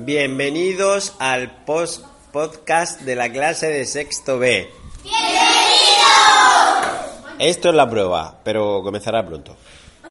Bienvenidos al post podcast de la clase de sexto B. ¡Bienvenidos! Esto es la prueba, pero comenzará pronto.